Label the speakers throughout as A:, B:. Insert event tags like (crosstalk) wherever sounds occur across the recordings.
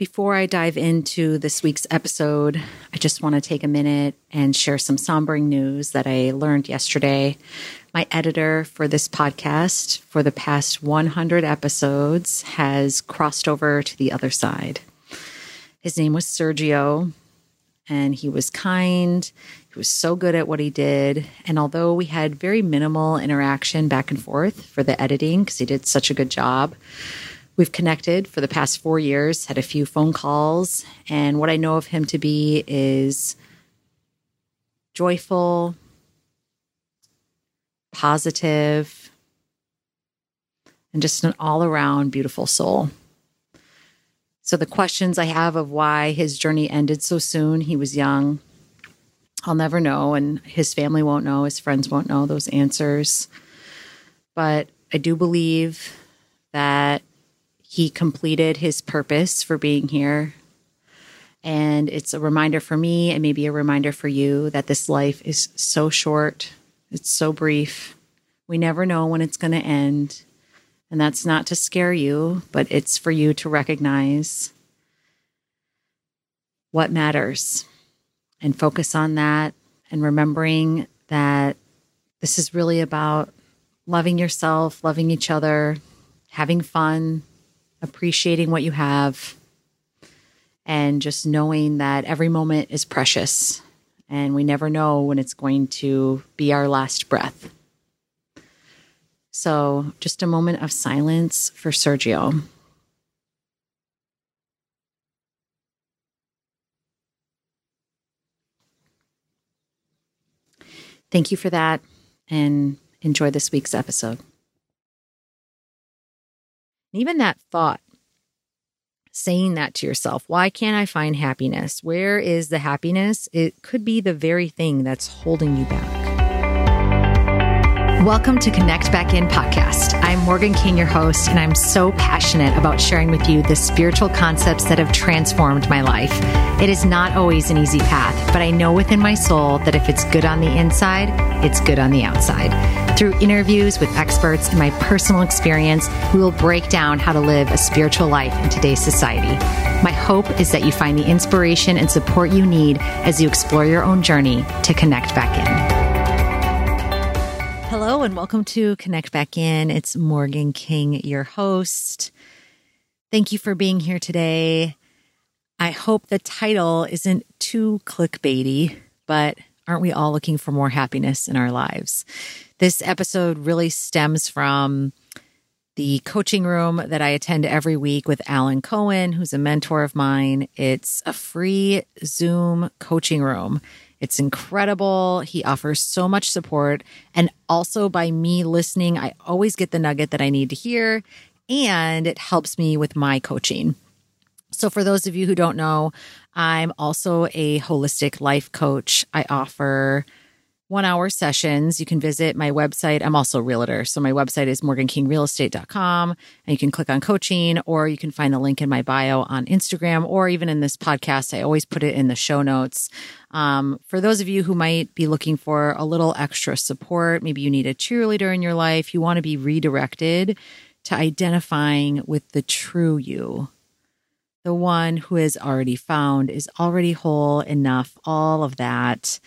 A: Before I dive into this week's episode, I just want to take a minute and share some sombering news that I learned yesterday. My editor for this podcast for the past 100 episodes has crossed over to the other side. His name was Sergio, and he was kind. He was so good at what he did. And although we had very minimal interaction back and forth for the editing, because he did such a good job, we've connected for the past four years, had a few phone calls. And what I know of him to be is joyful, positive, and just an all around beautiful soul. So, the questions I have of why his journey ended so soon, he was young, I'll never know, and his family won't know, his friends won't know those answers. But I do believe that he completed his purpose for being here. And it's a reminder for me, and maybe a reminder for you, that this life is so short, it's so brief. We never know when it's going to end. And that's not to scare you, but it's for you to recognize what matters and focus on that and remembering that this is really about loving yourself, loving each other, having fun, appreciating what you have, and just knowing that every moment is precious and we never know when it's going to be our last breath. So, just a moment of silence for Sergio. Thank you for that and enjoy this week's episode. Even that thought, saying that to yourself, why can't I find happiness? Where is the happiness? It could be the very thing that's holding you back. Welcome to Connect Back In podcast. I'm Morgan King, your host, and I'm so passionate about sharing with you the spiritual concepts that have transformed my life. It is not always an easy path, but I know within my soul that if it's good on the inside, it's good on the outside. Through interviews with experts and my personal experience, we will break down how to live a spiritual life in today's society. My hope is that you find the inspiration and support you need as you explore your own journey to connect back in. Hello and welcome to Connect Back In. It's Morgan King, your host. Thank you for being here today. I hope the title isn't too clickbaity, but aren't we all looking for more happiness in our lives? This episode really stems from the coaching room that I attend every week with Alan Cohen, who's a mentor of mine. It's a free Zoom coaching room. It's incredible. He offers so much support. And also by me listening, I always get the nugget that I need to hear. And it helps me with my coaching. So, for those of you who don't know, I'm also a holistic life coach. I offer one hour sessions. You can visit my website. I'm also a realtor. So my website is morgankingrealestate.com and you can click on coaching or you can find the link in my bio on Instagram or even in this podcast. I always put it in the show notes. Um, for those of you who might be looking for a little extra support, maybe you need a cheerleader in your life, you want to be redirected to identifying with the true you. The one who is already found is already whole enough, all of that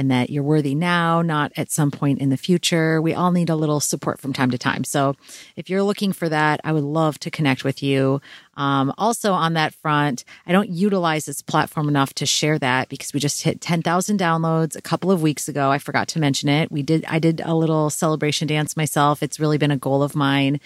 A: and that you're worthy now, not at some point in the future. We all need a little support from time to time. So if you're looking for that, I would love to connect with you. Um, also, on that front, I don't utilize this platform enough to share that because we just hit 10,000 downloads a couple of weeks ago. I forgot to mention it. We did, I did a little celebration dance myself. It's really been a goal of mine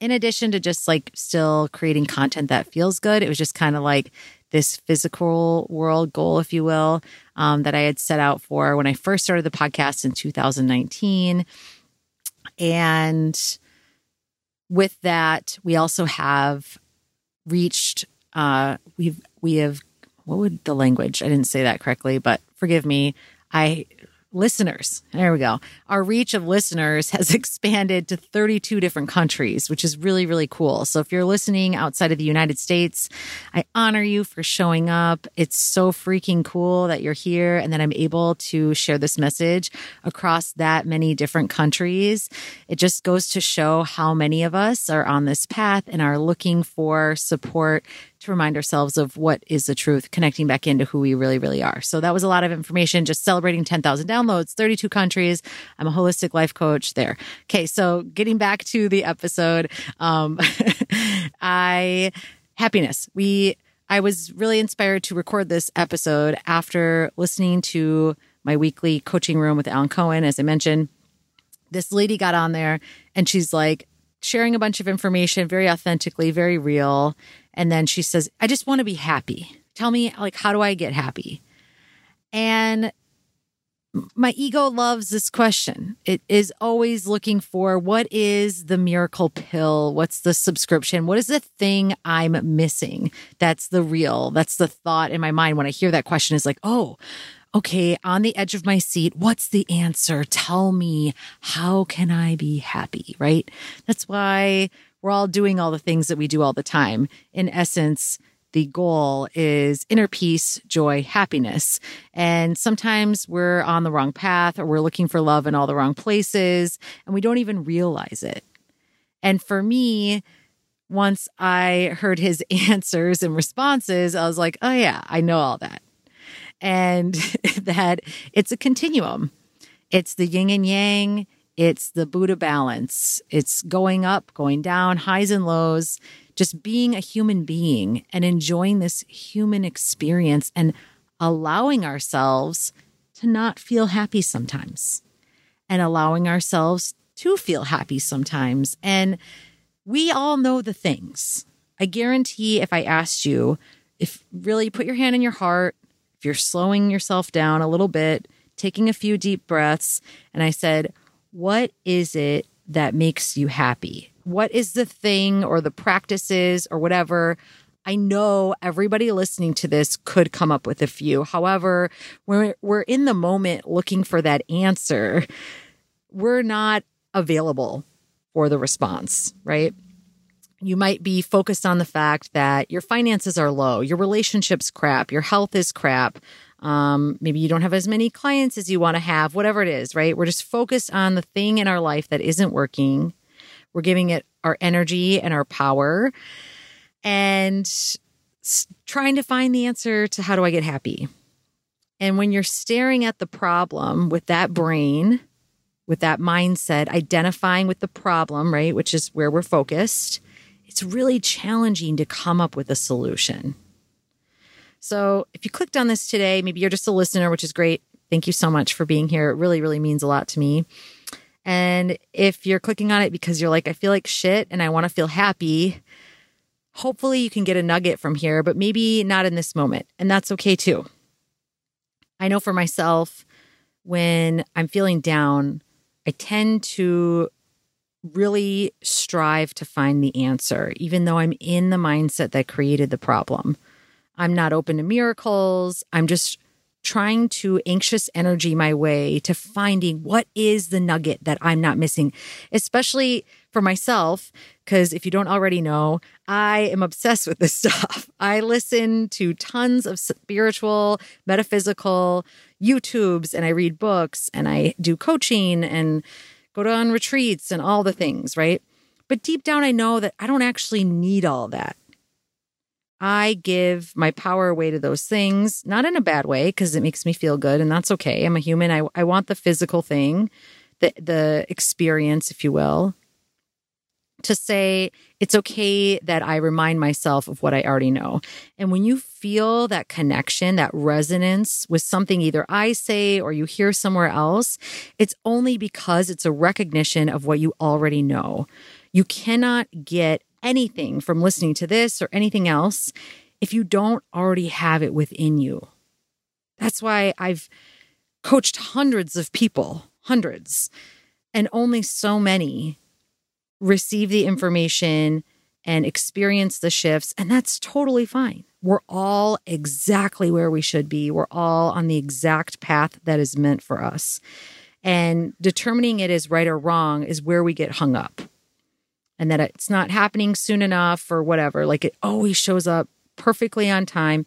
A: in addition to just like still creating content that feels good, it was just kind of like this physical world goal, if you will, um, that I had set out for when I first started the podcast in 2019. And with that, we also have reached, uh, we've, we have, what would the language? I didn't say that correctly, but forgive me. I listeners. There we go. Our reach of listeners has (laughs) expanded to 32 different countries, which is really, really cool. So if you're listening outside of the United States, I honor you for showing up. It's so freaking cool that you're here and that I'm able to share this message across that many different countries. It just goes to show how many of us are on this path and are looking for support to remind ourselves of what is the truth, connecting back into who we really, really are. So that was a lot of information, just celebrating 10,000 downloads, 32 countries. I'm a holistic life coach there. Okay. So getting back to the episode, um, (laughs) I, happiness. We, I was really inspired to record this episode after listening to my weekly coaching room with Alan Cohen, as I mentioned. This lady got on there and she's like, sharing a bunch of information very authentically, very real. And then she says, I just want to be happy. Tell me, like, how do I get happy? And my ego loves this question. It is always looking for what is the miracle pill? What's the subscription? What is the thing I'm missing? That's the real, that's the thought in my mind when I hear that question is like, oh, okay, on the edge of my seat, what's the answer? Tell me, how can I be happy? Right? That's why we're all doing all the things that we do all the time. In essence, the goal is inner peace, joy, happiness. And sometimes we're on the wrong path or we're looking for love in all the wrong places and we don't even realize it. And for me, once I heard his (laughs) answers and responses, I was like, oh, yeah, I know all that and (laughs) that it's a continuum. It's the yin and yang, it's the Buddha balance. It's going up, going down, highs and lows, just being a human being and enjoying this human experience and allowing ourselves to not feel happy sometimes and allowing ourselves to feel happy sometimes. And we all know the things. I guarantee if I asked you, if really put your hand in your heart, if you're slowing yourself down a little bit, taking a few deep breaths, and I said, What is it that makes you happy? What is the thing or the practices or whatever? I know everybody listening to this could come up with a few. However, when we're in the moment looking for that answer, we're not available for the response, right? You might be focused on the fact that your finances are low, your relationship's crap, your health is crap. Um, maybe you don't have as many clients as you want to have, whatever it is, right? We're just focused on the thing in our life that isn't working. We're giving it our energy and our power and trying to find the answer to how do I get happy? And when you're staring at the problem with that brain, with that mindset, identifying with the problem, right, which is where we're focused, it's really challenging to come up with a solution. So if you clicked on this today, maybe you're just a listener, which is great. Thank you so much for being here. It really, really means a lot to me. And if you're clicking on it because you're like, I feel like shit and I want to feel happy, hopefully you can get a nugget from here, but maybe not in this moment. And that's okay too. I know for myself, when I'm feeling down, I tend to really strive to find the answer, even though I'm in the mindset that created the problem. I'm not open to miracles. I'm just trying to anxious energy my way to finding what is the nugget that I'm not missing, especially for myself. Because if you don't already know, I am obsessed with this (laughs) stuff. I listen to tons of spiritual, metaphysical YouTubes, and I read books and I do coaching and go to on retreats and all the things, right? But deep down, I know that I don't actually need all that. I give my power away to those things, not in a bad way, because it makes me feel good, and that's okay. I'm a human. I, I want the physical thing, the the experience, if you will to say it's okay that I remind myself of what I already know. And when you feel that connection, that resonance with something either I say or you hear somewhere else, it's only because it's a recognition of what you already know. You cannot get anything from listening to this or anything else if you don't already have it within you. That's why I've coached hundreds of people, hundreds, and only so many receive the information and experience the shifts. And that's totally fine. We're all exactly where we should be. We're all on the exact path that is meant for us. And determining it as right or wrong is where we get hung up. And that it's not happening soon enough or whatever. Like it always shows up perfectly on time.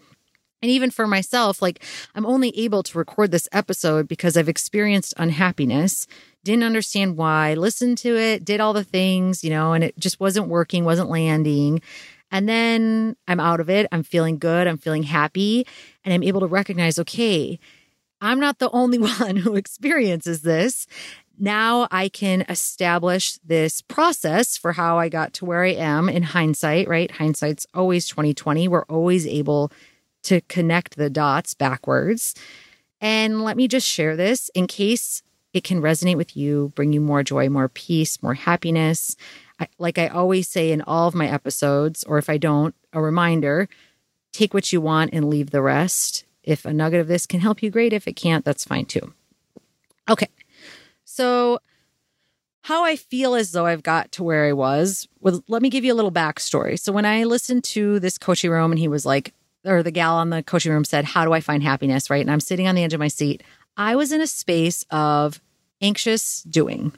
A: And even for myself, like I'm only able to record this episode because I've experienced unhappiness didn't understand why, listened to it, did all the things, you know, and it just wasn't working, wasn't landing. And then I'm out of it. I'm feeling good. I'm feeling happy. And I'm able to recognize okay, I'm not the only (laughs) one who experiences this. Now I can establish this process for how I got to where I am in hindsight, right? Hindsight's always 2020. We're always able to connect the dots backwards. And let me just share this in case it can resonate with you, bring you more joy, more peace, more happiness. I, like I always say in all of my episodes, or if I don't, a reminder take what you want and leave the rest. If a nugget of this can help you, great. If it can't, that's fine too. Okay. So, how I feel as though I've got to where I was, well, let me give you a little backstory. So, when I listened to this coaching room and he was like, or the gal on the coaching room said, How do I find happiness? Right. And I'm sitting on the edge of my seat. I was in a space of anxious doing.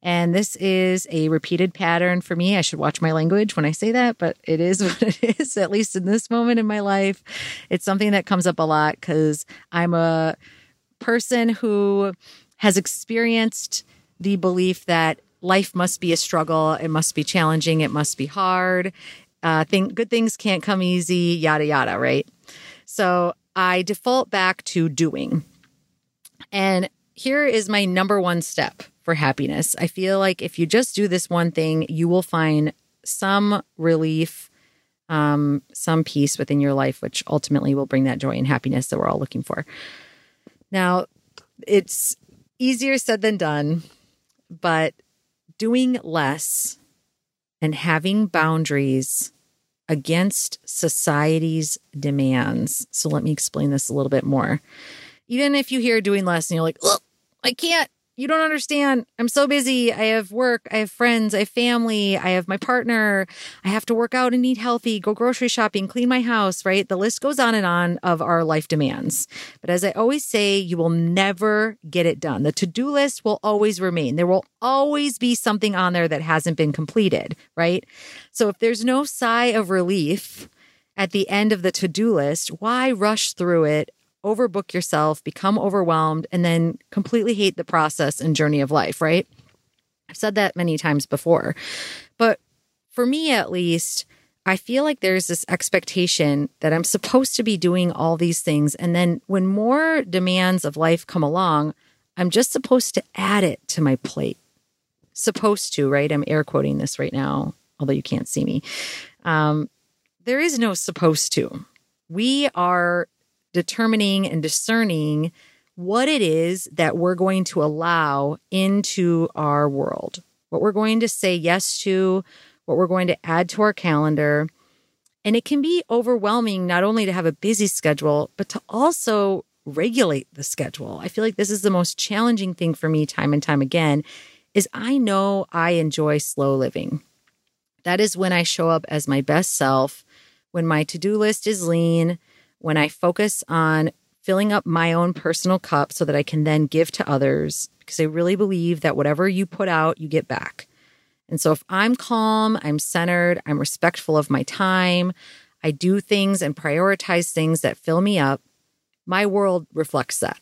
A: And this is a repeated pattern for me. I should watch my language when I say that, but it is (laughs) what it is, at least in this moment in my life. It's something that comes up a lot because I'm a person who has experienced the belief that life must be a struggle, it must be challenging, it must be hard. Uh, think good things can't come easy, yada yada, right? So I default back to doing. And here is my number one step for happiness. I feel like if you just do this one thing, you will find some relief, um, some peace within your life, which ultimately will bring that joy and happiness that we're all looking for. Now, it's easier said than done, but doing less and having boundaries against society's demands. So let me explain this a little bit more. Even if you hear doing less and you're like, oh, I can't. You don't understand. I'm so busy. I have work. I have friends. I have family. I have my partner. I have to work out and eat healthy, go grocery shopping, clean my house, right? The list goes on and on of our life demands. But as I always say, you will never get it done. The to do list will always remain. There will always be something on there that hasn't been completed, right? So if there's no sigh of relief, at the end of the to do list, why rush through it overbook yourself, become overwhelmed, and then completely hate the process and journey of life, right? I've said that many times before. But for me, at least, I feel like there's this expectation that I'm supposed to be doing all these things. And then when more demands of life come along, I'm just supposed to add it to my plate. Supposed to, right? I'm air quoting this right now, although you can't see me. Um, there is no supposed to. We are determining and discerning what it is that we're going to allow into our world, what we're going to say yes to, what we're going to add to our calendar. And it can be overwhelming not only to have a busy schedule, but to also regulate the schedule. I feel like this is the most challenging thing for me time and time again is I know I enjoy slow living. That is when I show up as my best self, when my to-do list is lean, when I focus on filling up my own personal cup so that I can then give to others, because I really believe that whatever you put out, you get back. And so if I'm calm, I'm centered, I'm respectful of my time, I do things and prioritize things that fill me up, my world reflects that.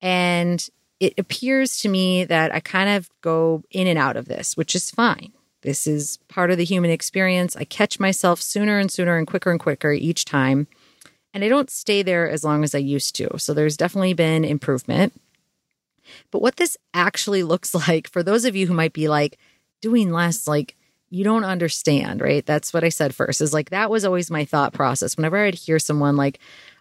A: And it appears to me that I kind of go in and out of this, which is fine. This is part of the human experience. I catch myself sooner and sooner and quicker and quicker each time and I don't stay there as long as I used to. So there's definitely been improvement. But what this actually looks (laughs) like for those of you who might be like doing less, like you don't understand, right? That's what I said first is like that was always my thought process. Whenever I'd hear someone like,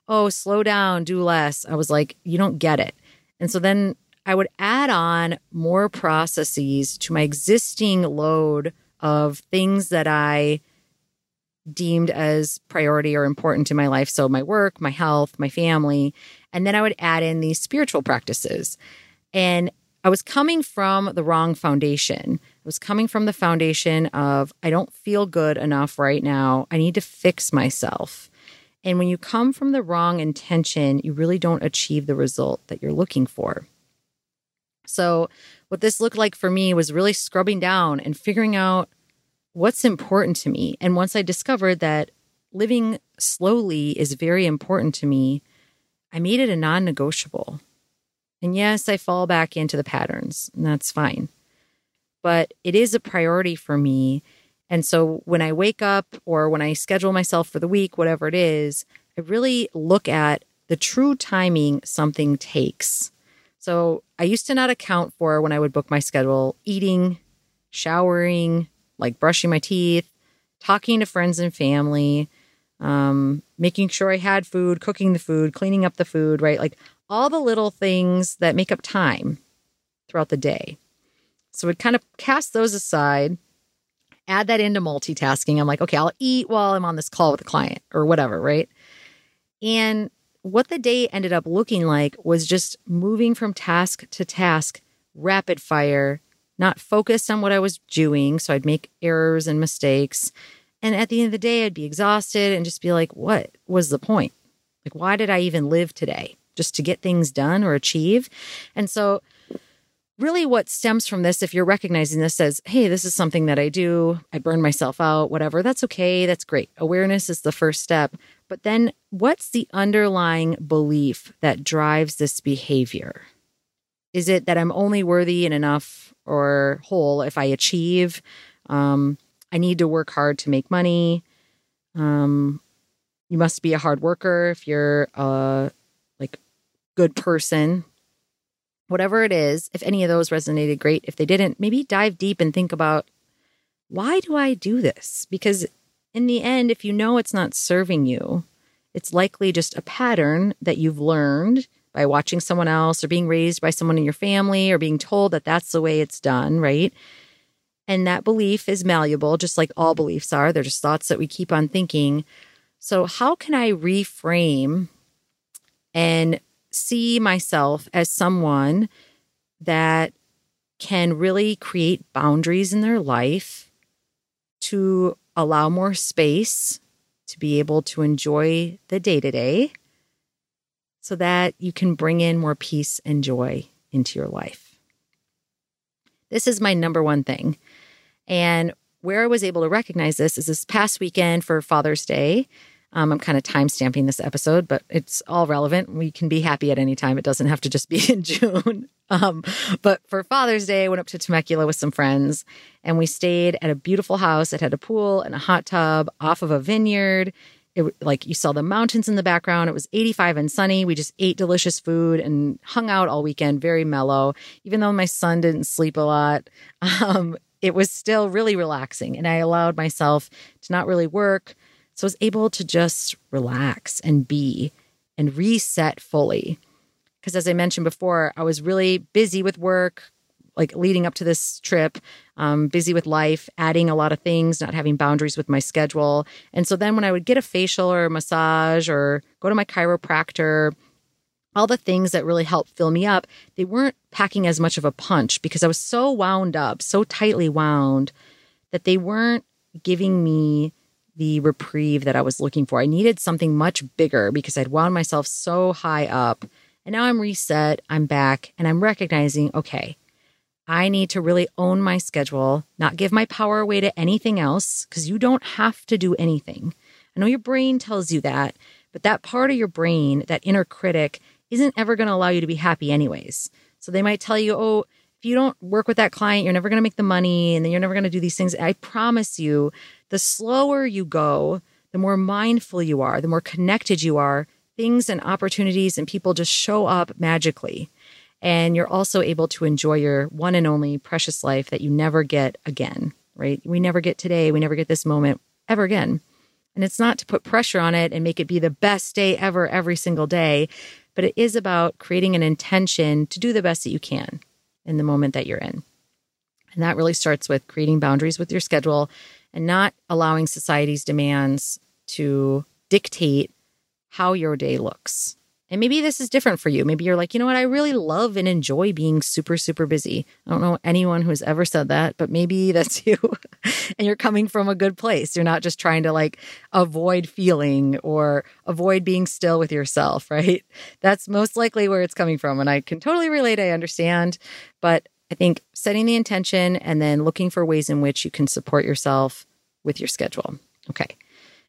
A: oh, slow down, do less, I was like, you don't get it. And so then I would add on more processes to my existing load of things that I deemed as priority or important to my life. So, my work, my health, my family. And then I would add in these spiritual practices. And I was coming from the wrong foundation. I was coming from the foundation of, I don't feel good enough right now. I need to fix myself. And when you come from the wrong intention, you really don't achieve the result that you're looking for. So, what this looked like for me was really scrubbing down and figuring out what's important to me. And once I discovered that living slowly is very important to me, I made it a non negotiable. And yes, I fall back into the patterns, and that's fine. But it is a priority for me. And so when I wake up or when I schedule myself for the week, whatever it is, I really look at the true timing something takes. So I used to not account for when I would book my schedule eating, showering, like brushing my teeth, talking to friends and family, um, making sure I had food, cooking the food, cleaning up the food, right? Like all the little things that make up time throughout the day. So we'd kind of cast those aside, add that into multitasking. I'm like, okay, I'll eat while I'm on this call with a client or whatever, right? And what the day ended up looking like was just moving from task to task, rapid fire, not focused on what I was doing. So I'd make errors and mistakes. And at the end of the day, I'd be exhausted and just be like, what was the point? Like, why did I even live today? Just to get things done or achieve? And so really what stems from this if you're recognizing this as hey this is something that i do i burn myself out whatever that's okay that's great awareness is the first step but then what's the underlying belief that drives this behavior is it that i'm only worthy and enough or whole if i achieve um, i need to work hard to make money um, you must be a hard worker if you're a like good person whatever it is, if any of those resonated, great. If they didn't, maybe dive deep and think about why do I do this? Because in the end, if you know it's not serving you, it's likely just a pattern that you've learned by watching someone else or being raised by someone in your family or being told that that's the way it's done, right? And that belief is malleable, just like all beliefs are. They're just thoughts that we keep on thinking. So, how can I reframe and see myself as someone that can really create boundaries in their life to allow more space to be able to enjoy the day to day so that you can bring in more peace and joy into your life. This is my number one thing. And where I was able to recognize this is this past weekend for Father's Day. Um, I'm kind of time stamping this episode, but it's all relevant. We can be happy at any time. It doesn't have to just be (laughs) in June. Um, but for Father's Day, I went up to Temecula with some friends and we stayed at a beautiful house. It had a pool and a hot tub off of a vineyard. It like you saw the mountains in the background. It was 85 and sunny. We just ate delicious food and hung out all weekend, very mellow. Even though my son didn't sleep a lot, (laughs) um, it was still really relaxing. And I allowed myself to not really work so I was able to just relax and be and reset fully. Because as I mentioned before, I was really busy with work, like leading up to this trip, um, busy with life, adding a lot of things, not having boundaries with my schedule. And so then when I would get a facial or a massage or go to my chiropractor, all the things that really helped fill me up, they weren't packing as much of a punch because I was so wound up, so tightly wound that they weren't giving me the reprieve that I was looking for. I needed something much bigger because I'd wound myself so high up. And now I'm reset, I'm back, and I'm recognizing okay, I need to really own my schedule, not give my power away to anything else, because you don't have to do anything. I know your brain tells you that, but that part of your brain, that inner critic, isn't ever going to allow you to be happy, anyways. So they might tell you, oh, if you don't work with that client, you're never going to make the money and then you're never going to do these things. I promise you, the slower you go, the more mindful you are, the more connected you are, things and opportunities and people just show up magically. And you're also able to enjoy your one and only precious life that you never get again, right? We never get today. We never get this moment ever again. And it's not to put pressure on it and make it be the best day ever every single day, but it is about creating an intention to do the best that you can in the moment that you're in. And that really starts with creating boundaries with your schedule and not allowing society's demands to dictate how your day looks. And maybe this is different for you. Maybe you're like, you know what? I really love and enjoy being super, super busy. I don't know anyone who's ever said that, but maybe (laughs) that's you. and you're coming from a good place. You're not just trying to like avoid feeling or avoid being still with yourself, (laughs) right? That's most likely where it's coming from. And I can totally relate. I understand. But I think setting the intention and then looking for ways in which you can support yourself with your schedule. Okay.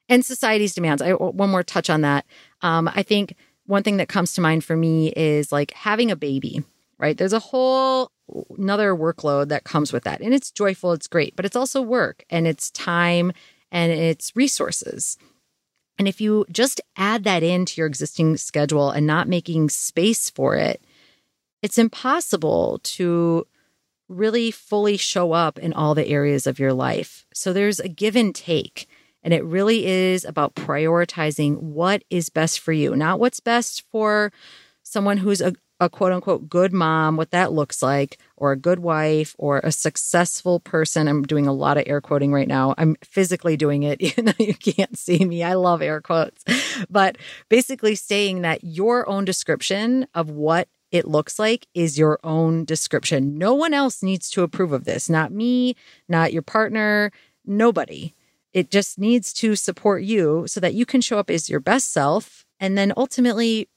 A: And society's demands. I one more touch on that. Um, I think one thing that comes to mind for me is like having a baby. right? There's a whole another workload that comes with that. And it's joyful, it's great, but it's also work and it's time and it's resources. And if you just add that into your existing schedule and not making space for it, it's impossible to really fully show up in all the areas of your life. So there's a give and take. And it really is about prioritizing what is best for you, not what's best for someone who's a, a quote unquote good mom, what that looks like, or a good wife, or a successful person. I'm doing a lot of air quoting right now. I'm physically doing it, (laughs) even though you can't see me. I love air quotes. But basically, saying that your own description of what it looks like is your own description. No one else needs to approve of this, not me, not your partner, nobody. It just needs to support you so that you can show up as your best self and then ultimately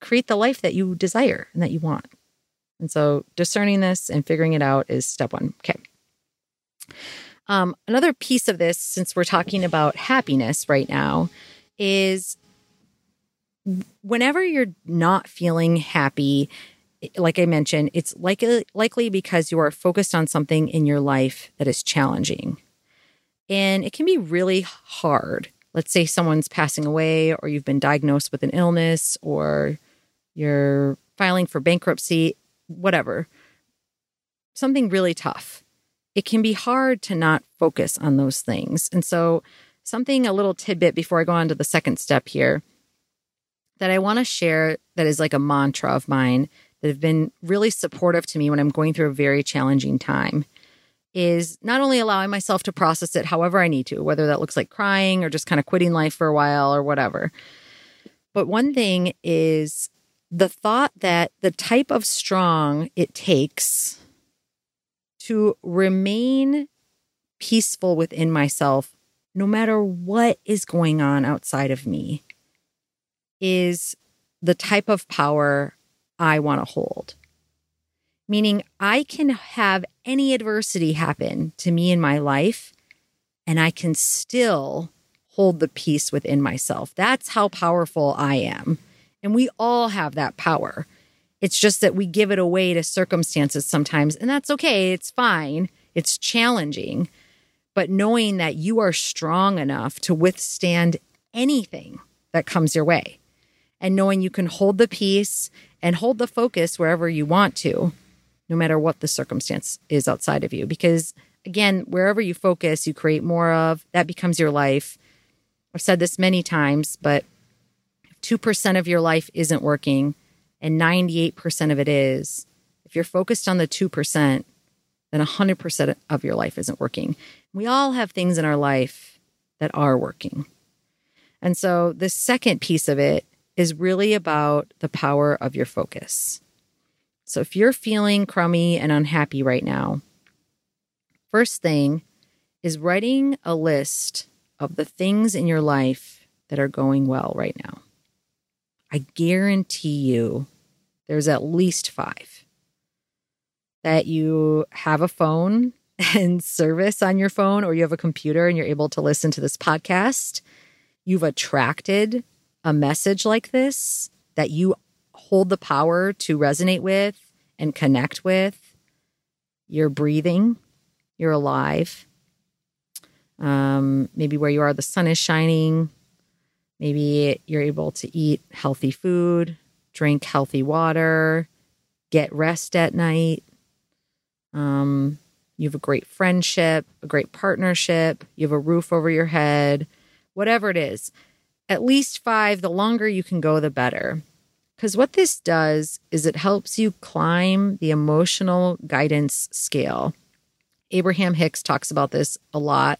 A: create the life that you desire and that you want. And so discerning this and figuring it out is step one. Okay. Um, another piece of this, since we're talking about happiness right now, is whenever you're not feeling happy, like I mentioned, it's likely likely because you are focused on something in your life that is challenging. And it can be really hard. Let's say someone's passing away or you've been diagnosed with an illness or you're filing for bankruptcy, whatever. Something really tough. It can be hard to not focus on those things. And so something a little tidbit before I go on to the second step here that I want to share that is like a mantra of mine that have been really supportive to me when I'm going through a very challenging time is not only allowing myself to process it however I need to, whether that looks like crying or just kind of quitting life for a while or whatever. But one thing is the thought that the type of strong it takes to remain peaceful within myself, no matter what is going on outside of me, is the type of power I want to hold. Meaning, I can have any adversity happen to me in my life, and I can still hold the peace within myself. That's how powerful I am. And we all have that power. It's just that we give it away to circumstances sometimes, and that's okay. It's fine. It's challenging. But knowing that you are strong enough to withstand anything that comes your way and knowing you can hold the peace and hold the focus wherever you want to, no matter what the circumstance is outside of you. Because again, wherever you focus, you create more of that becomes your life. I've said this many times, but 2% of your life isn't working and 98% of it is. If you're focused on the 2%, then 100% of your life isn't working. We all have things in our life that are working. And so the second piece of it is really about the power of your focus. So if you're feeling crummy and unhappy right now, first thing is writing a list of the things in your life that are going well right now. I guarantee you there's at least five that you have a phone (laughs) and service on your phone, or you have a computer and you're able to listen to this podcast. You've attracted a message like this that you hold the power to resonate with and connect with, you're breathing, you're alive. Um, maybe where you are, the sun is shining. Maybe you're able to eat healthy food, drink healthy water, get rest at night. Um, you have a great friendship, a great partnership, you have a roof over your head, whatever it is at least five, the longer you can go, the better. Because what this does is it helps you climb the emotional guidance scale. Abraham Hicks talks about this a lot.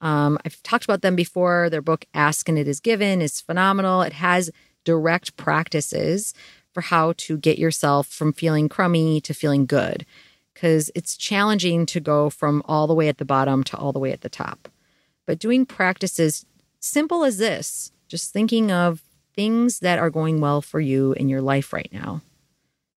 A: Um, I've talked about them before. Their book, Ask and It Is Given, is phenomenal. It has direct practices for how to get yourself from feeling crummy to feeling good because it's challenging to go from all the way at the bottom to all the way at the top. But doing practices simple as this just thinking of things that are going well for you in your life right now.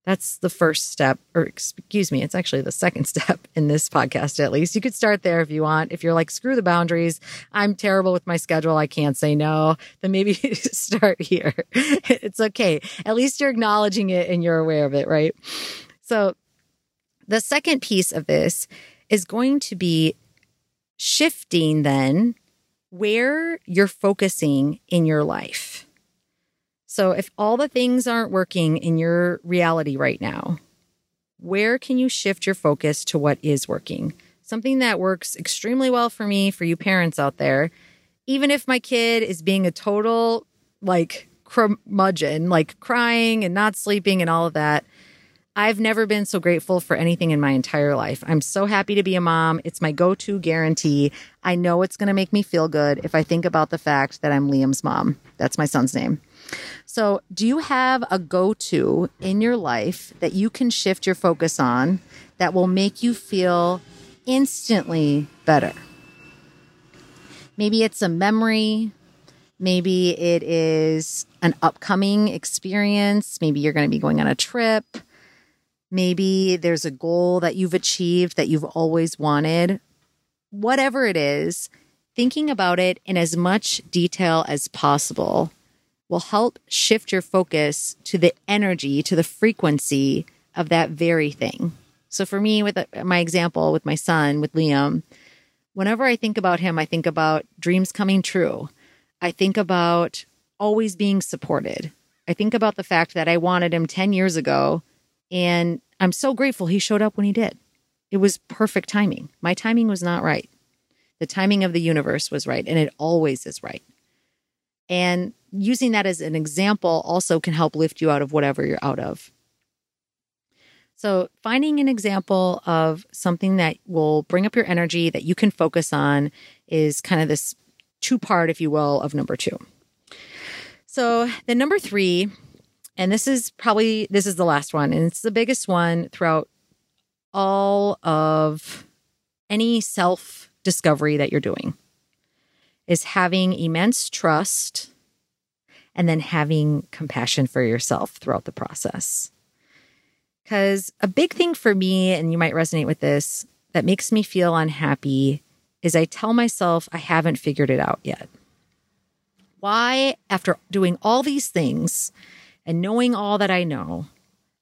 A: That's the first step, or excuse me, it's actually the second (laughs) step in this podcast, at least. You could start there if you want. If you're like, screw the boundaries, I'm terrible with my schedule, I can't say no, then maybe (laughs) start here. (laughs) it's okay. At least you're acknowledging it and you're aware of it, right? So, the second piece of this is going to be shifting then where you're focusing in your life. So, if all the things aren't working in your reality right now, where can you shift your focus to what is working? Something that works extremely well for me, for you parents out there, even if my kid is being a total like curmudgeon, like crying and not sleeping and all of that. I've never been so grateful for anything in my entire life. I'm so happy to be a mom. It's my go to guarantee. I know it's going to make me feel good if I think about the fact that I'm Liam's mom. That's my son's name. So, do you have a go to in your life that you can shift your focus on that will make you feel instantly better? Maybe it's a memory. Maybe it is an upcoming experience. Maybe you're going to be going on a trip. Maybe there's a goal that you've achieved that you've always wanted. Whatever it is, thinking about it in as much detail as possible will help shift your focus to the energy, to the frequency of that very thing. So for me, with uh, my example with my son, with Liam, whenever I think about him, I think about dreams coming true. I think about always being supported. I think about the fact that I wanted him 10 years ago, and I'm so grateful he showed up when he did. It was perfect timing. My timing was not right. The timing of the universe was right, and it always is right. And using that as an example also can help lift you out of whatever you're out of. So, finding an example of something that will bring up your energy that you can focus on is kind of this two part, if you will, of number two. So, the number three, and this is probably this is the last one, and it's the biggest one throughout all of any self discovery that you're doing, is having immense trust and then having compassion for yourself throughout the process. Because a big thing for me, and you might resonate with this, that makes me feel unhappy is I tell myself I haven't figured it out yet. Why, after doing all these things and knowing all that I know,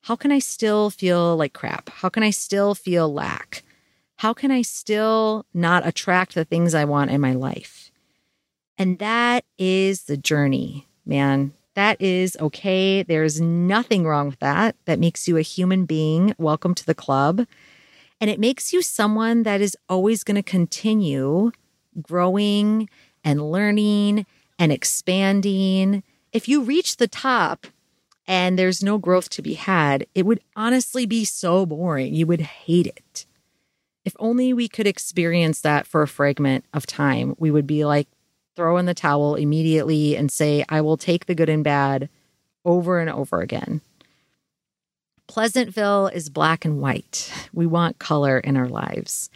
A: how can I still feel like crap? How can I still feel lack? How can I still not attract the things I want in my life? And that is the journey, man. That is okay. There's nothing wrong with that. That makes you a human being. Welcome to the club. And it makes you someone that is always going to continue growing and learning and expanding. If you reach the top and there's no growth to be had, it would honestly be so boring. You would hate it. If only we could experience that for a fragment of time, we would be like, throw in the towel immediately and say, I will take the good and bad over and over again. Pleasantville is black and white. We want color in our lives.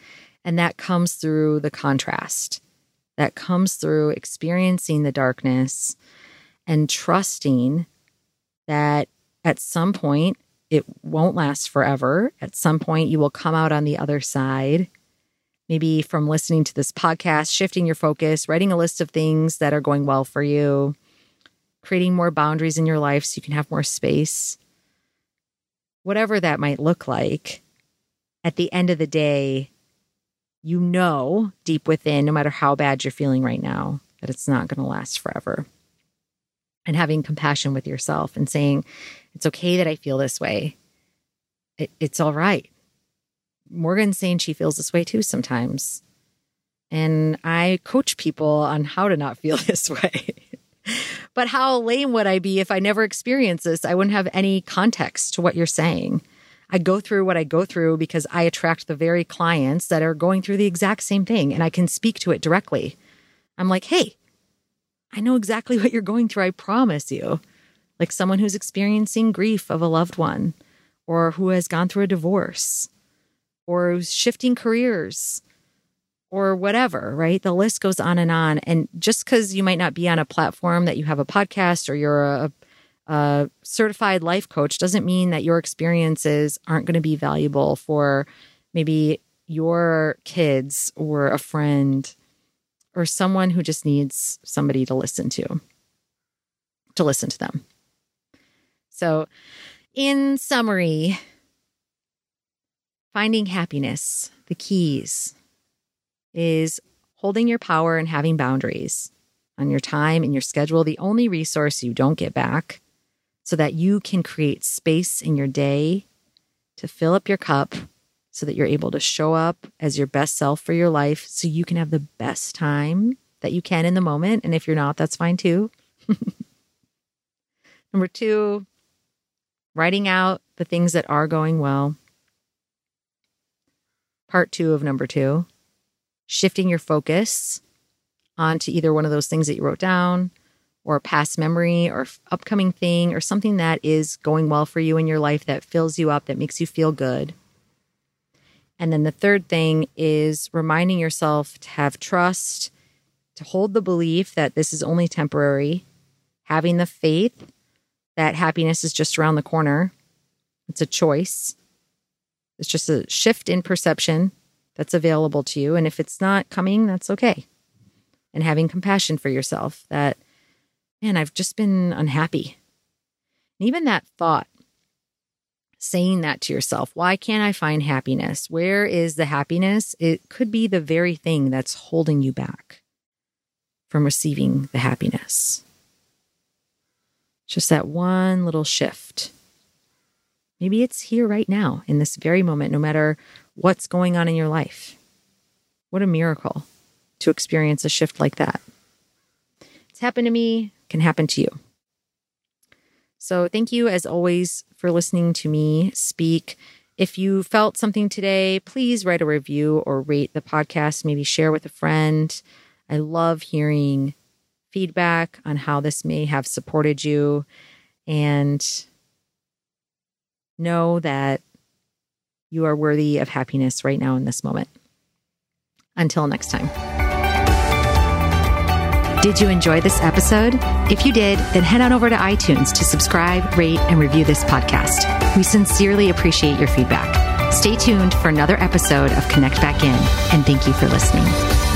A: And that comes through the contrast, that comes through experiencing the darkness and trusting that at some point it won't last forever. At some point, you will come out on the other side. Maybe from listening to this podcast, shifting your focus, writing a list of things that are going well for you, creating more boundaries in your life so you can have more space whatever that might look like, at the end of the day, you know deep within, no matter how bad you're feeling right now, that it's not going to last forever. And having compassion with yourself and saying, it's okay that I feel this way. It, it's all right. Morgan's saying she feels this way too sometimes. And I coach people on how to not feel (laughs) this way. But how lame would I be if I never experienced this? I wouldn't have any context to what you're saying. I go through what I go through because I attract the very clients that are going through the exact same thing and I can speak to it directly. I'm like, hey, I know exactly (laughs) what you're going through. I promise you. Like someone who's experiencing grief of a loved one or who has gone through a divorce or shifting careers or whatever, right? The list goes on and on. And just because you might not be on a platform that you have a podcast or you're a, a certified life coach doesn't mean that your experiences aren't going to be valuable for maybe your kids or a friend or someone who just needs somebody to listen to, to listen to them. So, in summary, finding happiness, the keys is holding your power and having boundaries on your time and your schedule, the only resource you don't get back, so that you can create space in your day to fill up your cup so that you're able to show up as your best self for your life so you can have the best time that you can in the moment. And if you're not, that's fine too. (laughs) Number two, writing out the things that are going well. Part two of number two, shifting your focus onto either one of those things that you wrote down or past memory or upcoming thing or something that is going well for you in your life that fills you up, that makes you feel good. And then the third thing is reminding yourself to have trust, to hold the belief that this is only temporary, having the faith that happiness is just around the corner. It's a choice. It's just a shift in perception that's available to you. And if it's not coming, that's okay. And having compassion for yourself that, man, I've just been unhappy. And even that thought, saying that to yourself, why can't I find happiness? Where is the happiness? It could be the very thing that's holding you back from receiving the happiness. Just that one little shift. Maybe it's here right now in this very moment, no matter what's going on in your life. What a miracle to experience a shift like that. It's happened to me, can happen to you. So, thank you as always for listening to me speak. If you felt something today, please write a review or rate the podcast, maybe share with a friend. I love hearing feedback on how this may have supported you and know that you are worthy of happiness right now in this moment. Until next time.
B: Did you enjoy this episode? If you did, then head on over to iTunes to subscribe, rate, and review this podcast. We sincerely appreciate your feedback. Stay tuned for another episode of Connect Back In, and thank you for listening.